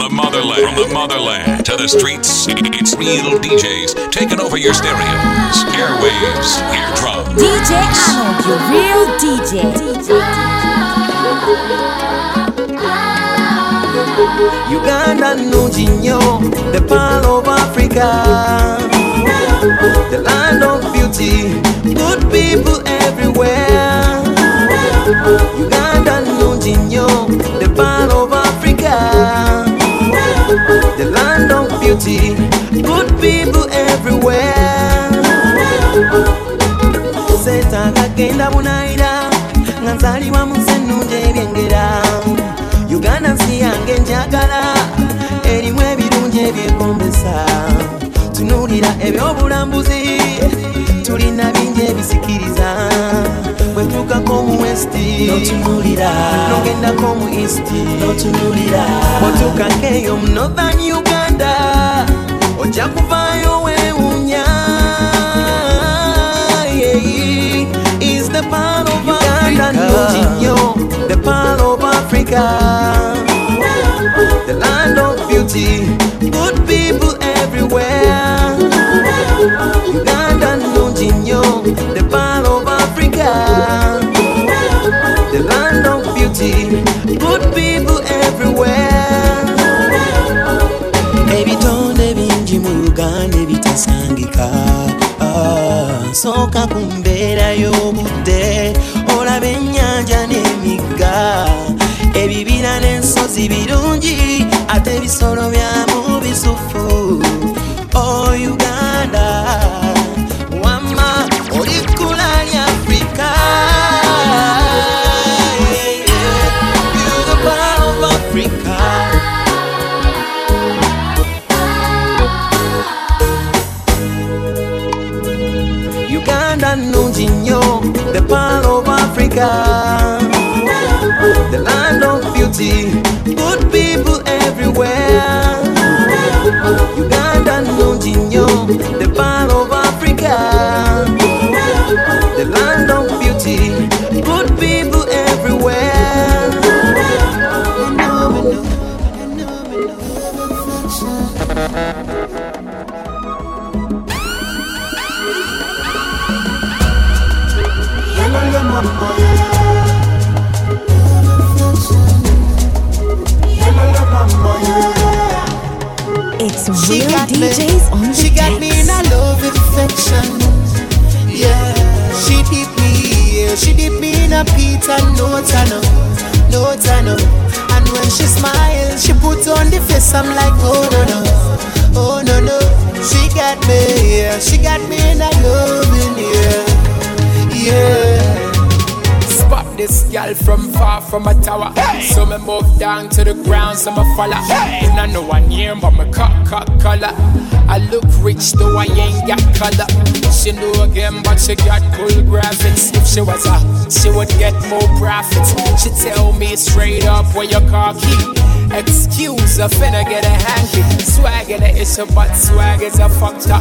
the motherland, from the motherland to the streets, it's real DJs taking over your stereos, airwaves, eardrums. DJ Arnold, your real DJ. Uganda nnungi nnyo the pearl of Africa the land of beauty good people everywhere Uganda nnungi nnyo the pearl of Africa the land of beauty good people everywhere. Seetaaga genda bunaayira nga nzaalibwa mu nsi ennungi ebyengera uganda nsi yange njagala erimu ebirungi ebyegombesa tunuulira ebyobulambuzi tulina bingi ebisikiriza bwe tuukako mu westi notunulira nogendako mu easti notunulira bwotuukako eyo mu northern uganda. Ojja kuvaayo weewuunya yeah, is the part of Uganda nnungi nnyo the part of Africa. The land pearl of Africa. The land of beauty good people everywhere It's She real got me. DJs on the She got me in a love infection. Yeah, she dip me, yeah, she dip me in a pizza, no tano, no tano. And when she smiles, she puts on the face. I'm like, oh no no, oh no no. She got me, yeah, she got me in a loving, yeah, yeah. This girl from far from a tower. So me move down to the ground, so me follow. And I know one name, but me cut, cut color. I look rich, though I ain't got color. She know again, but she got cool graphics. If she was a, she would get more profits. She tell me straight up where your car key. Excuse her, finna get a hanky. Swag in the issue, but swag is a factor.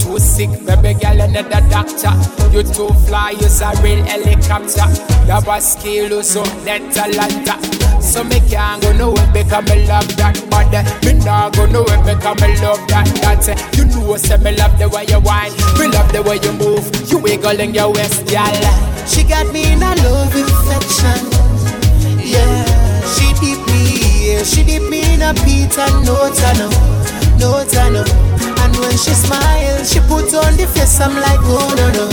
Too sick, baby girl, you need a doctor. You too fly, you's a real helicopter. You a skill, so net talenta. So me can't go nowhere because me love that body. Me nah go nowhere because me love that. That you know, say me love the way you whine. Me love the way you move. You wiggling your waist, girl. She got me in a love infection. Yeah, she dip me, yeah, she dip me in a pizza, no tano, no tano. And when she smiles, she put on the face. I'm like, oh no no,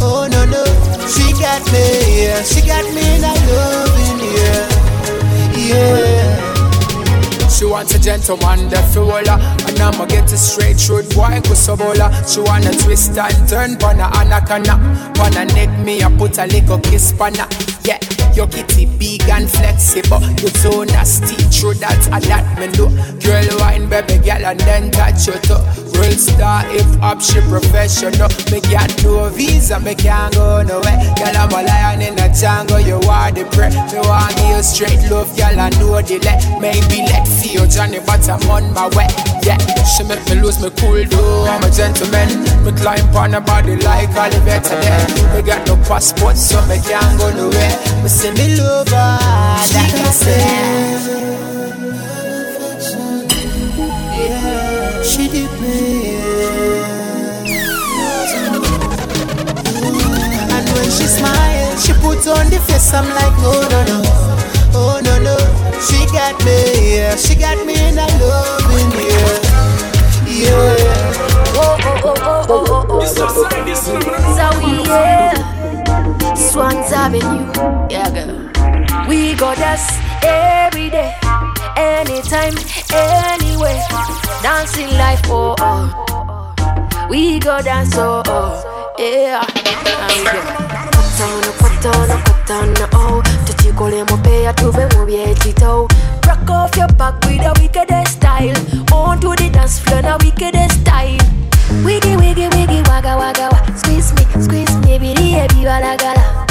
oh no no. She got me, yeah, she got me in a loving, yeah, yeah. She wants a gentleman, the fuller. Uh, and I'ma get it straight through, boy, kusobola. Uh, she wanna twist and turn, pana anakana. Pana neck me, I put a little kiss pana. Yeah, your kitty big and flexible. You so nasty, true that, a that me do. Girl, wine, baby, girl, and then touch your toe. Real star, hip hop, she professional. Me got no visa, me can't go nowhere. Girl, I'm a lion in a jungle, you are the prey. Me want you straight love, girl, I know the let. Maybe let feel Johnny, but I'm on my way. Yeah, she make me lose me cool, though. I'm a gentleman. Me climb on her body like Oliver today. Me got no passport, so me can't go nowhere. Me say me lover, that I say. She did me. And when she smiles, she puts on the face. I'm like, oh no no, oh no no. She got me, yeah. She got me in a loving, yeah, yeah. Oh oh oh oh oh oh oh. So yeah, Swans Avenue, yeah girl. We go dance every day, anytime, anywhere. Dancing life, oh oh. We go dance, oh oh, yeah. Patana, patana, patana, oh. Tuchikole mopea tuve mubye chito Rock off your back with a wickedest style. On to the dance floor, na wickedest style. Wiggy, wiggy, wiggy, wagga, wagga, wa. Squeeze me, squeeze me, bidi, ebi, wala, gala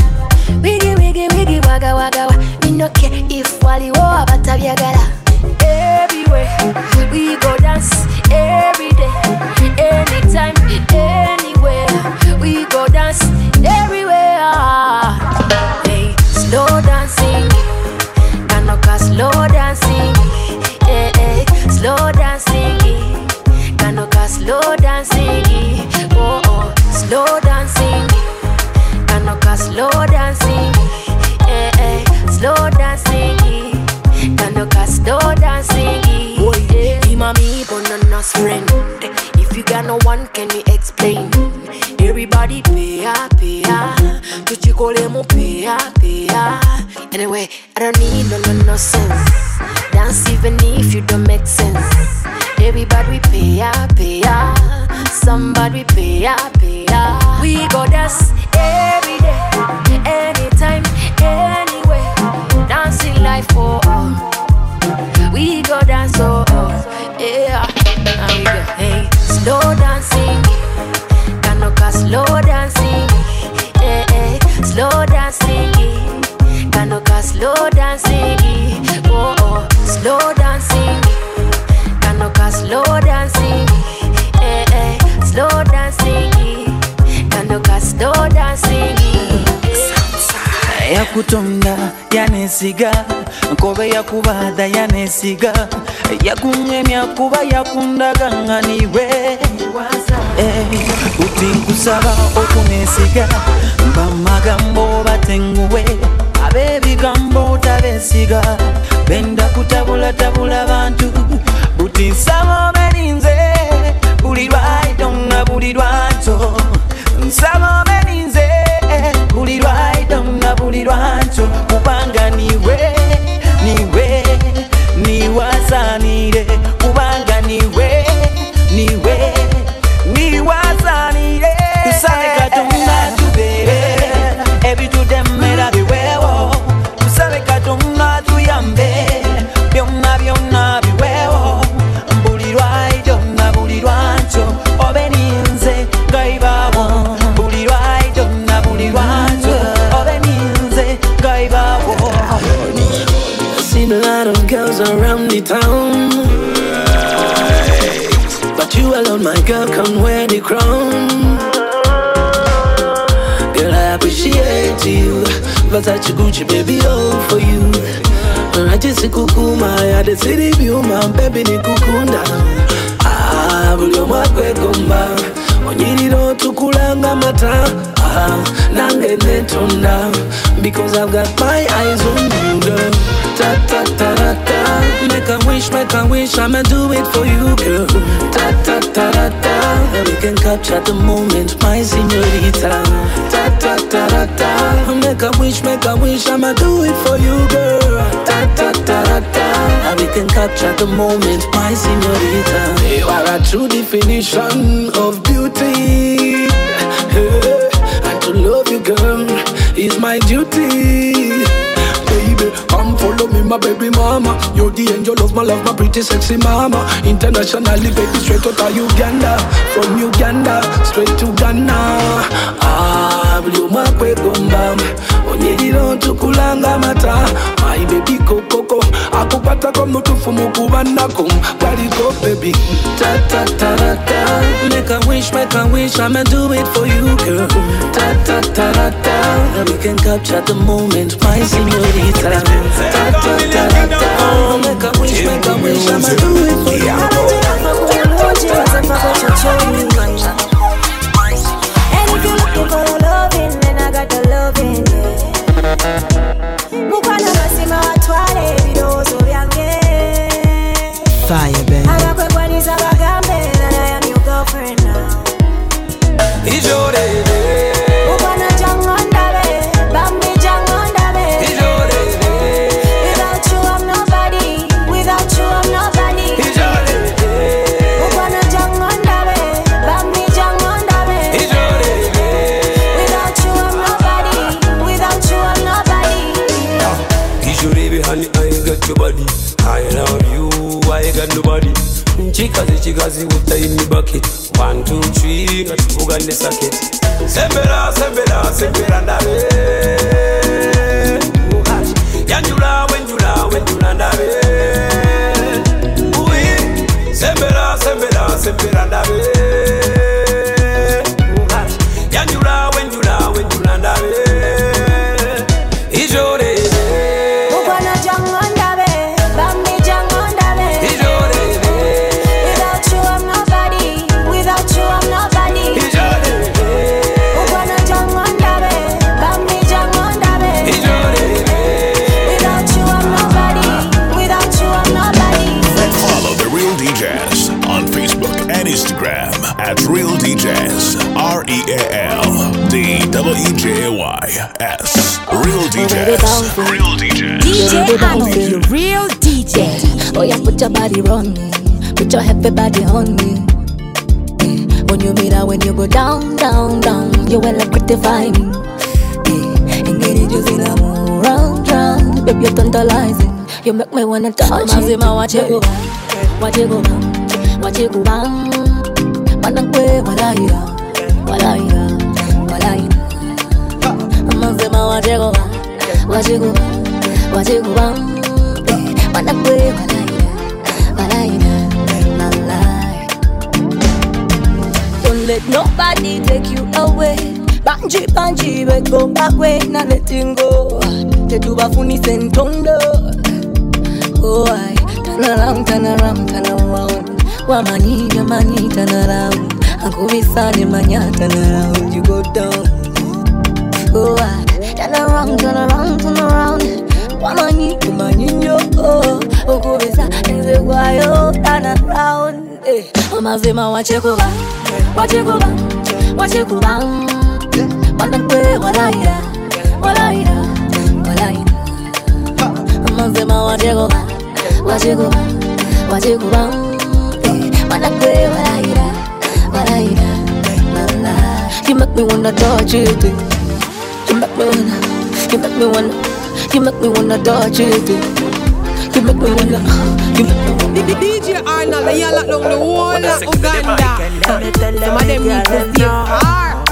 Wiggy, wiggy, wiggy, wagga, wagga, wa. Me no care if wali wo abata byagala Everywhere. We go dance every day Anytime, anywhere. We go dance everywhere. Hey, slow dancing. Slow dancing. Eh, eh, slow dancing. Slow dancing. Oh, oh, slow Everybody pay ya, pay ya Tuchikole mo pay ya, pay Anyway, I don't need no, no, no sense. Dance even if you don't make sense. Everybody pay ya, pay ya Somebody pay ya, pay ya We go dance every day Anytime, anywhere. Dancing life, oh, oh. We go dance, oh, oh, yeah. We go, hey, slow dancing. Slow dancing. Eh, eh, slow dancing. Kanoka slow dancing. Oh, oh, slow dancing. Kanoka slow dancing. Eh, eh, slow dancing. Kanoka slow dancing. yakutonda yanesiga nkobe yakubada yanesiga yakunyemya kuba yakundaga nga niwe Eh, uti nkusaba okunesiga mba magambo batenguwe. Ab'ebigambo tabesiga benda kutabulatabula bantu. Buti nsaba town. But you alone, my girl, can wear the crown. Girl, I appreciate you. Versace Gucci, baby, all for you. Rajisi kukuma ya the city view, my baby ni kukunda. Ah, buli omwe akwegomba. Onyirira otukulanga mata. Ah, nange netonda. Because I've got my eyes on you, girl. Ta ta ta ta ta. Make a wish, make a wish, I'ma do it for you, girl. Ta ta ta ta ta. We can capture the moment, my señorita. Ta ta ta ta ta. Make a wish, make a wish, I'ma do it for you, girl. Ta ta ta ta ta. We can capture the moment, my señorita. You are a true definition of beauty. And to love you, girl, is my duty. Follow me, my baby mama. You're the angel of my love, my pretty sexy mama. Internationally, baby, straight out of Uganda. From Uganda, straight to Ghana. Ah, bliuma kwegomba. Onyerira otukulanga mata. My baby kokoko. Akupata kwa mutufu mukubanako. Waliko baby. Ta ta ta ta ta. Make a wish, make a wish, I'ma do it for you, girl. Ta ta ta ta ta. We can capture the moment, my señorita. Ta ta ta ta ta. Make a wish, make a wish, I'ma do it for you. fire, Real DJs. DJ Hano, the real DJ. Yeah. Oh yeah, put your body on me. Put your heavy body on me. Eh, When you meet her, when you go down, down, down, you well like gratify me. Eh, And get it just in a move round, round. Baby, you're tantalizing. You make me wanna touch you. Mazima, watch it go bang, watch it go bang, watch it go bang. Manang kwe, walaya, walaya, walaya. Mazima, watch it go bang, watch it go bang, watch it go bang. Eh, Manang kwe, walaya, walaya, la la. Don't let nobody take you away. Banji banji we go back way, not letting go. Tetubafuni sentondo. Oh I turn around, turn around, turn around. Wamani, wamani, turn around. Akubisani manya, turn around, you go down. Mazima wachekuba, wachekuba, wachekuba. Wanakwe walaya, walaya, walaya. mazima wachekuba, wachekuba, wachekuba. Eh, wanakwe walaya, walaya, walaya. You make me wanna touch it. You make me wanna, you make me wanna, you make me wanna touch it. You make me wanna, you make me wanna. DJ Arnold, they all lock down the whole of Uganda. Some of them need to stay far.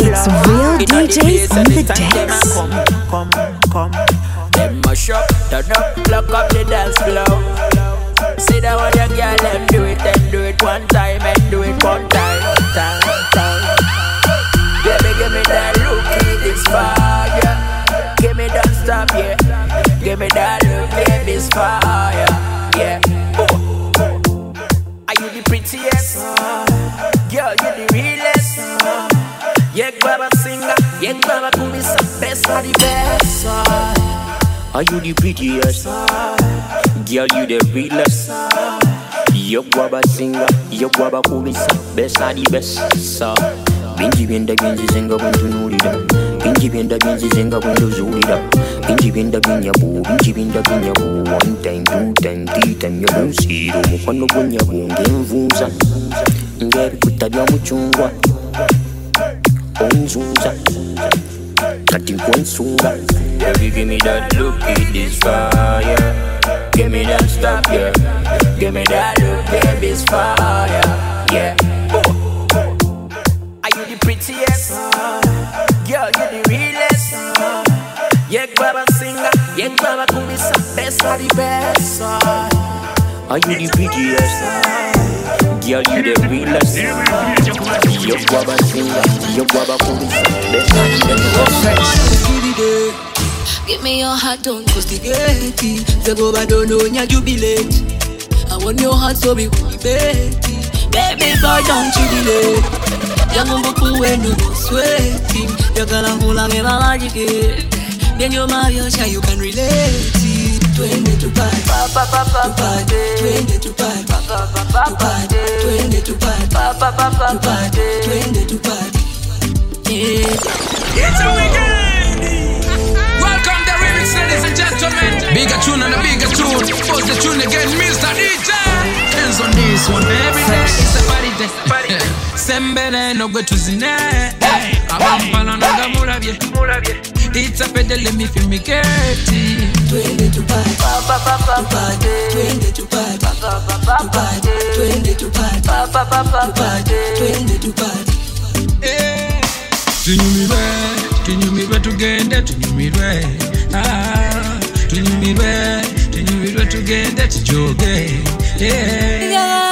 It's real DJs on the decks. Come, come, come. Them mash up, turn up, lock up the dance floor. See that one your girl, them do it, then do it one time and do it one time, time, time. Baby, give me that this fire, yeah. Are you the prettiest? Girl, you the realest. Yeah, grab a singer, yeah, grab a kubisa, best of the best. Are you the prettiest? Girl, you the realest. You grab a singer, you grab a kubisa, best of the best. So, binji bienda binji zenga kuntunulira binji bienda binji zenga kunduzuulira binji bienda binyabu binji bienda binyabu one time two time three time yobunsiira omukwano gwenyabu ng'envunza ng'ebikuta by'omucungwa onzunza. Kati nkwensunga Baby, give me that look, it is fire. Give me that stop, yeah. Give me that look, baby, it's fire, yeah. Are you the prettiest? Yeah, grab a singer, yeah, grab a kubisa, best of the best. Are you the prettiest? Girl, you the realest. You grab a singer, you grab a kubisa, best of the best. Give me your heart, don't castigate it. Say go by don't know ya jubilate. I want your heart so we will bet it. Baby boy, don't you delay. Then your Mario child, you can relate it. Twende tupate, tupate, twende tupate, tupate, twende tupate, tupate, twende tupate. Yeah. It's a weekend. Welcome the remix, ladies and gentlemen. Bigger tune and a bigger tune. Post the tune again, Mr. DJ. Hands on this one every day. It's a party day. Party day. Sembele no go to zine. Abampala na gamulabye. Mulabye. It's a pedal, me feel me dirty. Twende tupate, tupate, twende tupate, tupate, twende tupate, tupate, to tupate. Tunyumirwe, tunyumirwe tugende, tunyumirwe, ah, tunyumirwe, tunyumirwe tugende, tujoge, yeah.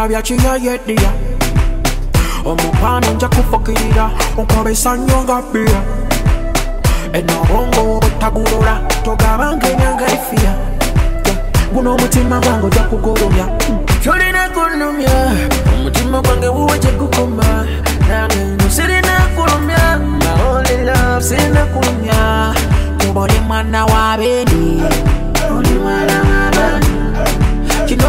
I'm omukwano nja kufukirira onkobesanya ngabbira enobongo obutagulula togabanga enyanga efiya guno omutima gwange ojja kugolumya tolina kulumya omutima gwange wuwe gyegukoma nange no sirina kulumya maolila sirina kulumya kino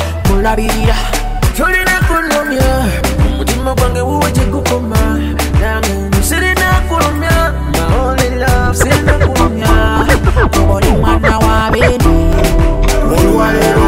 kulabirira tolina kunomya mutima gwange wuwe gyegukoma nange sirina kulumya oli mwana wa beni. Olwaleero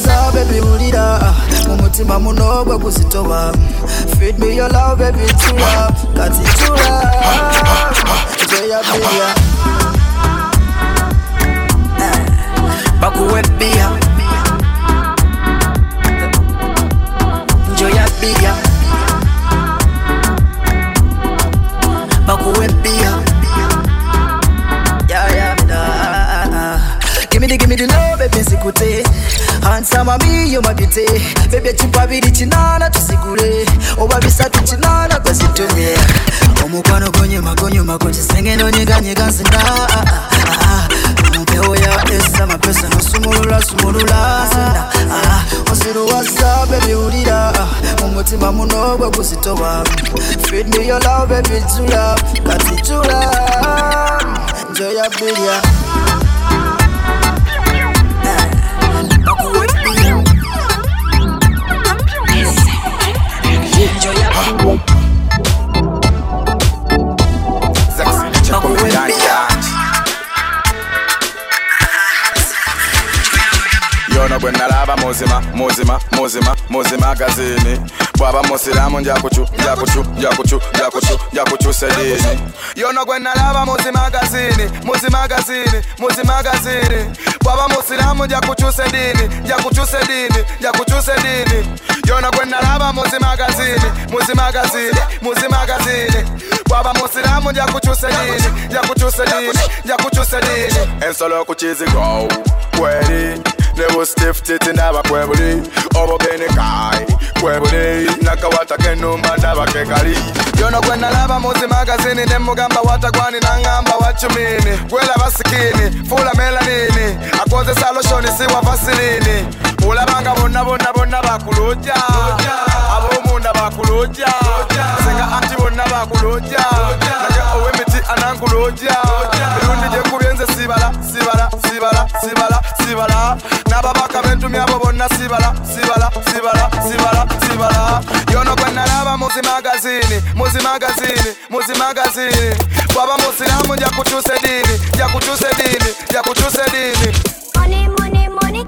nziruwasa baby bulira mu mutima muno gwe guzitoba feed me your love baby tula kati tula nzeya bia bakuwe bia. Njoya bia Handsome me, you my beauty Baby, chupa bidi chinana, tusigure Oba bisatu chinana, kwa situmie Omukwano gonyuma, gonyuma, kuchisenge no nyega nyega nsinda Mpeho ya esa, mapesa no sumulula, sumulula nsinda Osiruwasa, baby, ulira. Mumutima muno, gwe gusitoba Feed me your love, baby, tula. Kati tula. Enjoy your Música ono bwe nalaba muzima muzima muzima muzima gazini. Bwaba musilamu njakucu njakucu njakucu njakucu njakucusa dini yono gwe nalaba muzimagazini muzimagazini muzimagazini bwaba musilamu njakucusa dini njakucusa dini njakucusa dini yono gwe nalaba muzimagazini muzimagazini muzimagazini bwaba musilamu njakucusa dini njakucusa dini njakucusa dini ensolo kuchizigo kweli nebo stiff titi ndaba kwebuli obo bene kai kwebuli nakawata kenumba ndaba kekali yono gwe nalaba muzi magazini nemugamba watagwani nangamba wachumini gwela basikini fula melanini. Akozesa loshoni siwa vasilini ulabanga bonna bonna bonna bakuluja abomunda bakuluja senga anti bonna bakuluja nage owemiti ananguluja mirundi gyekubyenze sibala sibala sibala sibala. Sibala n'ababaka b'entumi abo bonna sibala sibala sibala sibala sibala. Yono gwe muzimagazini muzimagazini muzi magazini muzi magazini. Bwaba musiramu nja kukyusa edini nja kukyusa edini Money, money, money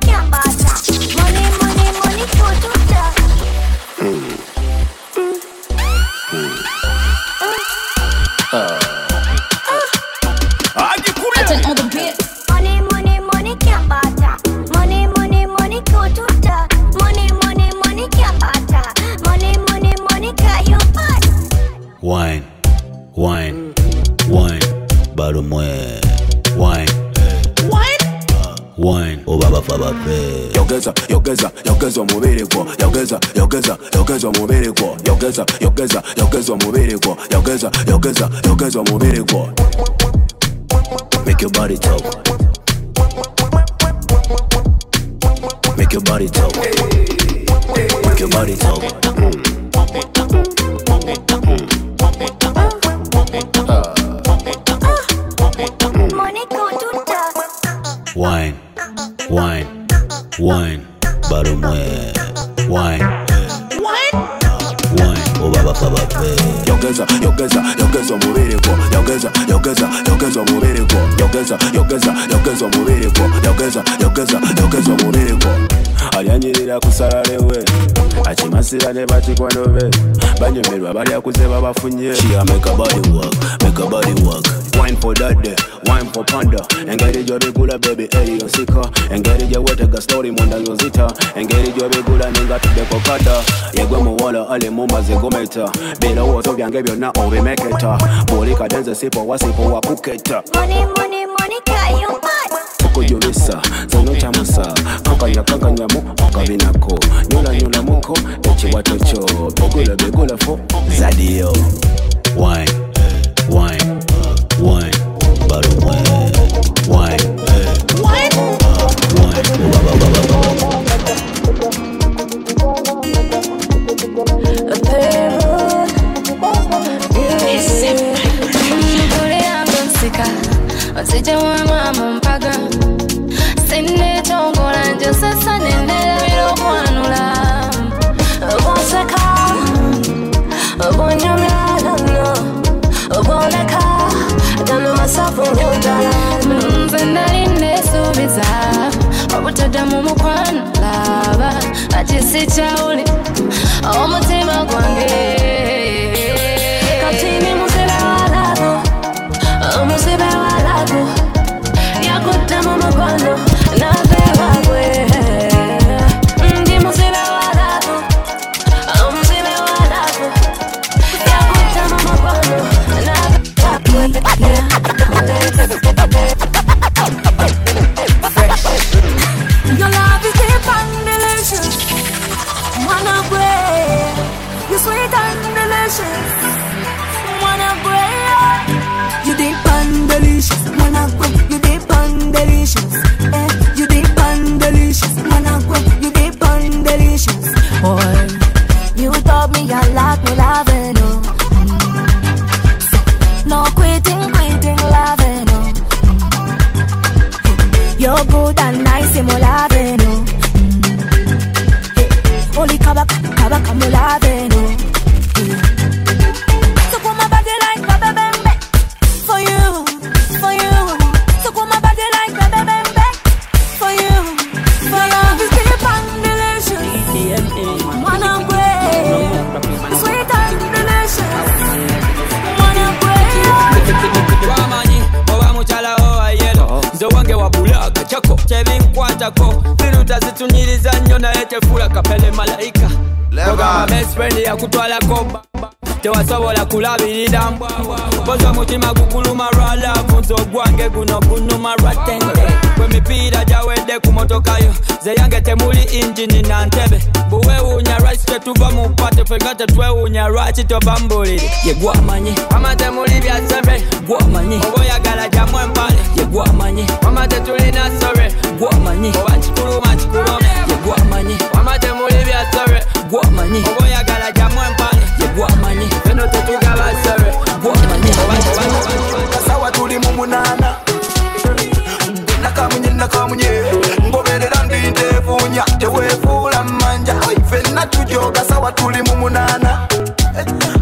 Make your body talk. Make your body talk. Make your body talk. Kusala lewe akimasira ne bakikwano be. Banyumirwa balyakuze babafunye. She a make a body work, make a body work. wine for daddy wine for panda. Engeri gyobigula bebi eriyo nsika engeri gyewetega story munda zozita engeri gyobigula nengatudeko kada yegwe muwola ali mumazi gumeta birowoozo byange byonna obimeketa. Buli kadenze sipo wasipo wakuketa Money, money, money, byolesa zano kyamusa kokanya okabinako nyolanyolamuko ekiwato begola begolafo zadiyo wine wine wine. Baluwe wine wine. Obutadda mu mukwano laba akisi kyebinkwatako bino tazitunyiriza nnyo naye tefuula kapele malayika ogamba besfrendi yakutwalako baba tewasobola kulabirira poza omutima gukuluma lwa laavu nze ogwange guno gunuma lwa tente bwe mipiira gyawedde ku motokayo ze yange temuli injini na ntebe. Buwewuunya lwaki tetuva mu pate fenga tetwewuunya lwaki tova mbulire ye gwamanyi. Wama temuli byasebe gwamanyi. Oba oyagala jamu empale ye gwamanyi. Wama tetulina sobe gwamanyi. Oba kikuluma kikulome ye gwamanyi. Wama temuli byasebe gwamanyi. Oba oyagala jamu empale ye gwamanyi fenote tugabasabe kasawa tuli mu munaana gonna kamunye nakamunye ngoberera ndi nteefuunya teweefuula mmanja fenna tujogasawa tuli mu munaana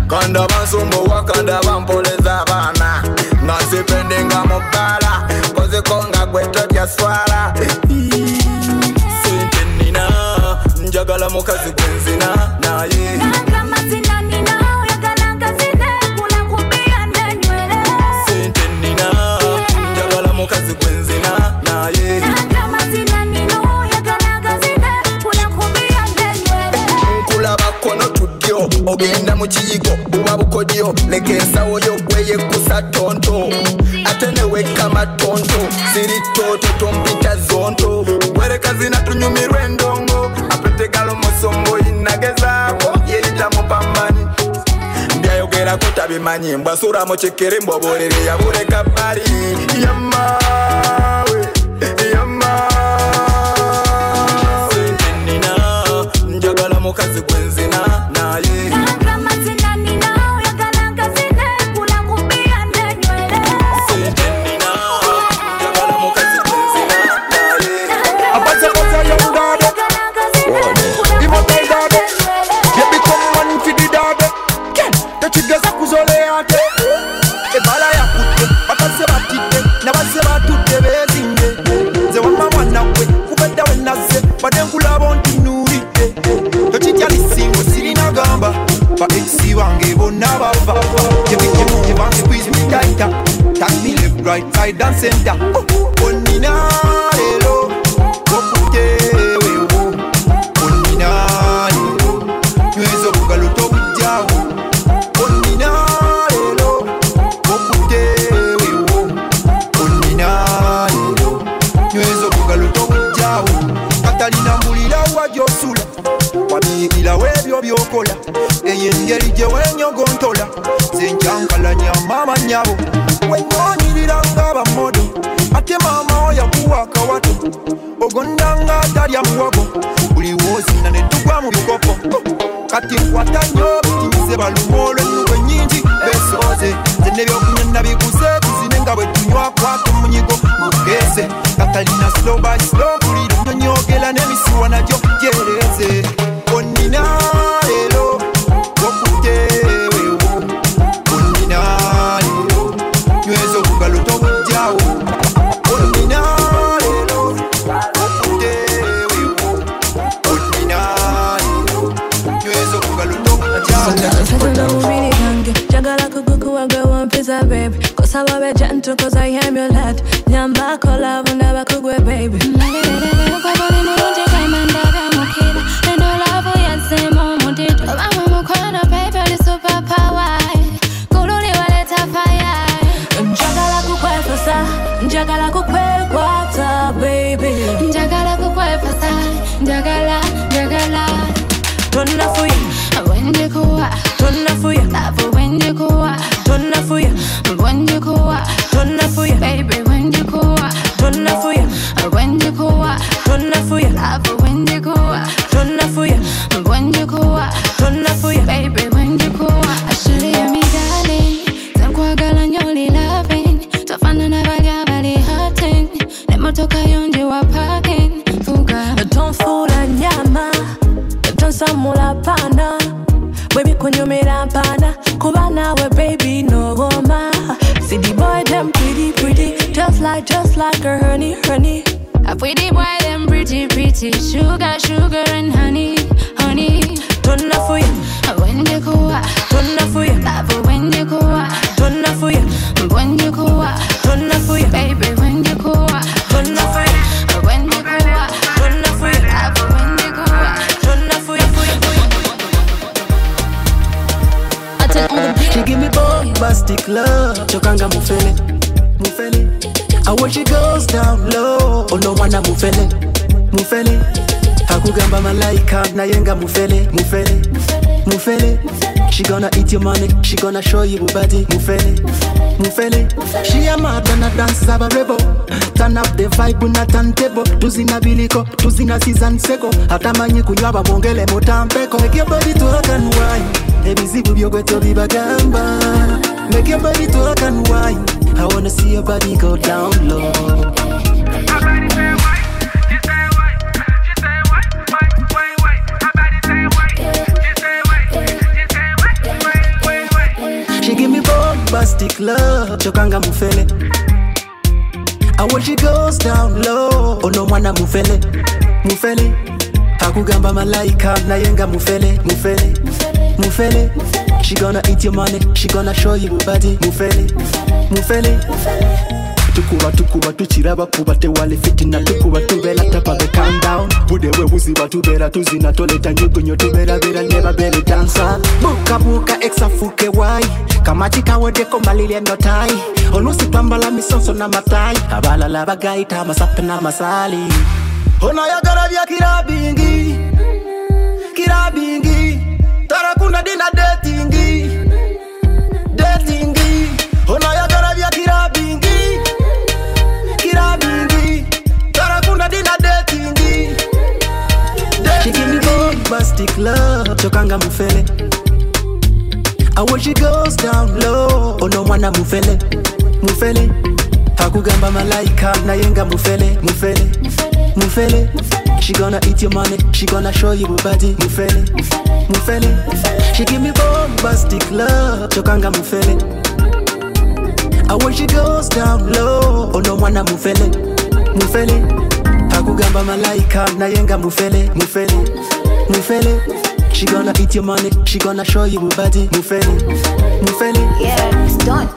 kandaba nsumbuwa kandaba mpoleza abaana nga nsipendenga mu bbaala kozeko nga gwe totyaswala sente nina. Njagala mukazi gwenzina naye matonto ate newekka matonto ziri toto tompita zonto. Bwerekazi natunyumirwa endongo apetegalo musongo yinagezaako yeritamupambani mbyayogerako tabimanyi mbwasura mukikere mbwaborere yabuleka bbali yamawe yamawe nina njagala mukazi. va, va, va. Give me, give give squeeze me tighter. Tap me left, right, side and center. Oh, oh, oh, nina, hello, come put it. Engeri gye wenyogontola zenjankalanya maama nyabo wenonyirira nga bamodo ate maama wo yakuwa akawato ogondanga atalya muwogo buli woozina ne tugwa mu bikopo kati nkwata nnyo bitimize baluma olw'ennugu ennyingi beesooze nze nebyokunywa nabiguze tuzine nga bwe tunywa kwata omunyigo. Mugeeze katalina slow by slow mpulira nyonyogera n'emisiwa nagyo gyereze onina gwe wampisa baby Kusaba be gentle cause I am your lad. Nyamba kola vunaba kugwe baby Njagala kukwefasa Njagala kukwekwata baby. Njagala kukwefasa Njagala, njagala Tonna for you When you go Tonna for you. Love when you go Tonna mufele Mufele. Hakugamba malaika Nayenga mufele Mufele Mufele. She gonna eat your money She gonna show you body Mufele Mufele. She a mad and dance a rebel. Turn up the vibe una turntable. Tuzina biliko Tuzina season seko. Atamanyi kunywa bamwongele mutampeko. Make your body talk and wine ebizibu byogwe bibagamba make your body talk and wine i wanna see your body go down low bombastic love, chokanga mufele. And when she goes down low, oh no mwana mufele, mufele. Hakugamba malaika, nayenga mufele, mufele, mufele. She gonna eat your money, she gonna show you body, mufele, mufele. Tukuba tukuba tukiraba kuba tewali fitina tukuba tubeera tapabe countdown down. Bwe buziba tubeera tuzina toleta nyugunyo tubeerabeera ne babere dansa bukabuka exafuke wayi kamaki kaweddeko malirya notayi oluusi twambala misonso n'amatayi abalala bagayita amasape n'amasaali onayagala bya kirabingi. Kirabingi. Tarakuna dina datingi love chokanga mufele. I when it goes down low ono mwana mufele. Mufele hakugamba malaika nayenga mufele mufele. Mufele she gonna eat your money she gonna show you body mufele. Mufele she give me bombastic love chokanga mufele. And when she goes down low ono mwana mufele. Mufele hakugamba malaika nayenga mufele mufele mufele she gonna eat your money she gonna show you her body mufele mufele Yeah, it's done.